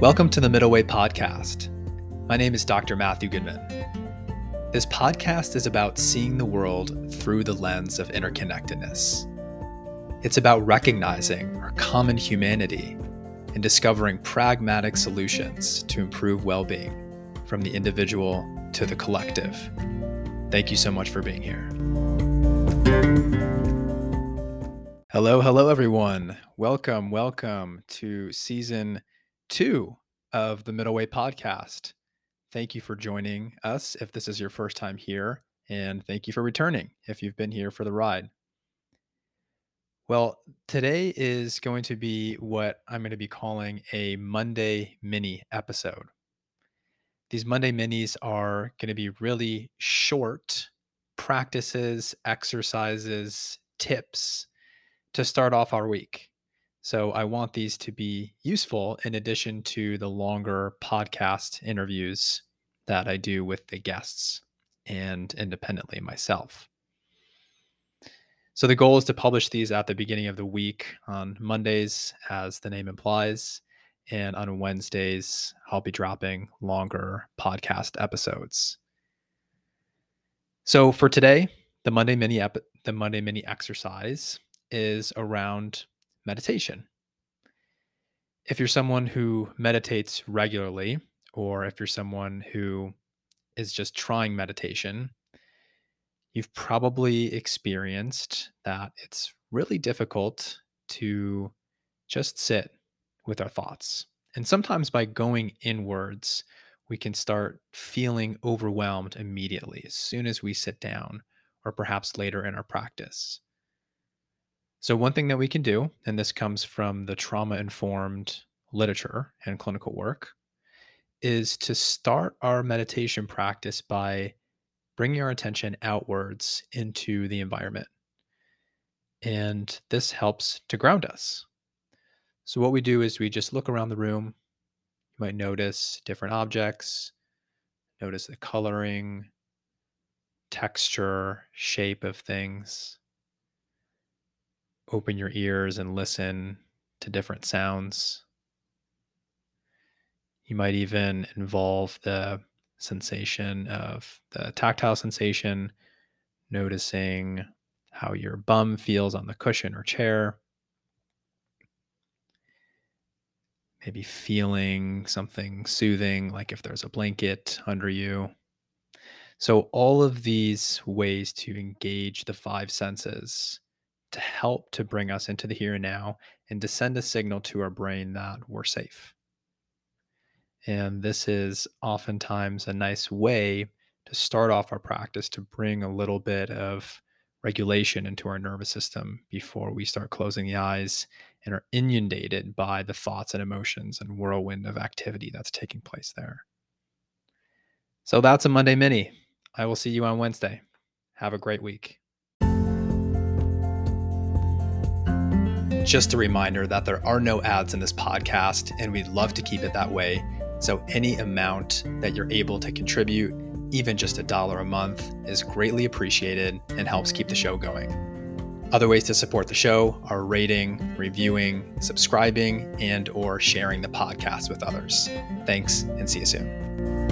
Welcome to the Middle Way Podcast. My name is Dr. Matthew Goodman. This podcast is about seeing the world through the lens of interconnectedness. It's about recognizing our common humanity and discovering pragmatic solutions to improve well being from the individual to the collective. Thank you so much for being here. Hello, hello, everyone. Welcome, welcome to season two of the Middle Way podcast. Thank you for joining us if this is your first time here, and thank you for returning if you've been here for the ride. Well, today is going to be what I'm going to be calling a Monday mini episode. These Monday minis are going to be really short practices, exercises, tips to start off our week. So I want these to be useful in addition to the longer podcast interviews that I do with the guests and independently myself. So the goal is to publish these at the beginning of the week on Mondays, as the name implies. And on Wednesdays, I'll be dropping longer podcast episodes. So for today, the Monday mini ep- the Monday mini exercise is around meditation. If you're someone who meditates regularly, or if you're someone who is just trying meditation, you've probably experienced that it's really difficult to just sit with our thoughts. And sometimes by going inwards, we can start feeling overwhelmed immediately as soon as we sit down, or perhaps later in our practice. So, one thing that we can do, and this comes from the trauma informed literature and clinical work, is to start our meditation practice by bringing our attention outwards into the environment. And this helps to ground us. So, what we do is we just look around the room. You might notice different objects, notice the coloring, texture, shape of things open your ears and listen to different sounds. You might even involve the sensation of the tactile sensation, noticing how your bum feels on the cushion or chair. Maybe feeling something soothing, like if there's a blanket under you. So, all of these ways to engage the five senses to help to bring us into the here and now and to send a signal to our brain that we're safe. And this is oftentimes a nice way to start off our practice to bring a little bit of regulation into our nervous system before we start closing the eyes and are inundated by the thoughts and emotions and whirlwind of activity that's taking place there. So that's a Monday mini. I will see you on Wednesday. Have a great week. Just a reminder that there are no ads in this podcast, and we'd love to keep it that way. So, any amount that you're able to contribute, even just a dollar a month, is greatly appreciated and helps keep the show going. Other ways to support the show are rating, reviewing, subscribing, and or sharing the podcast with others. Thanks and see you soon.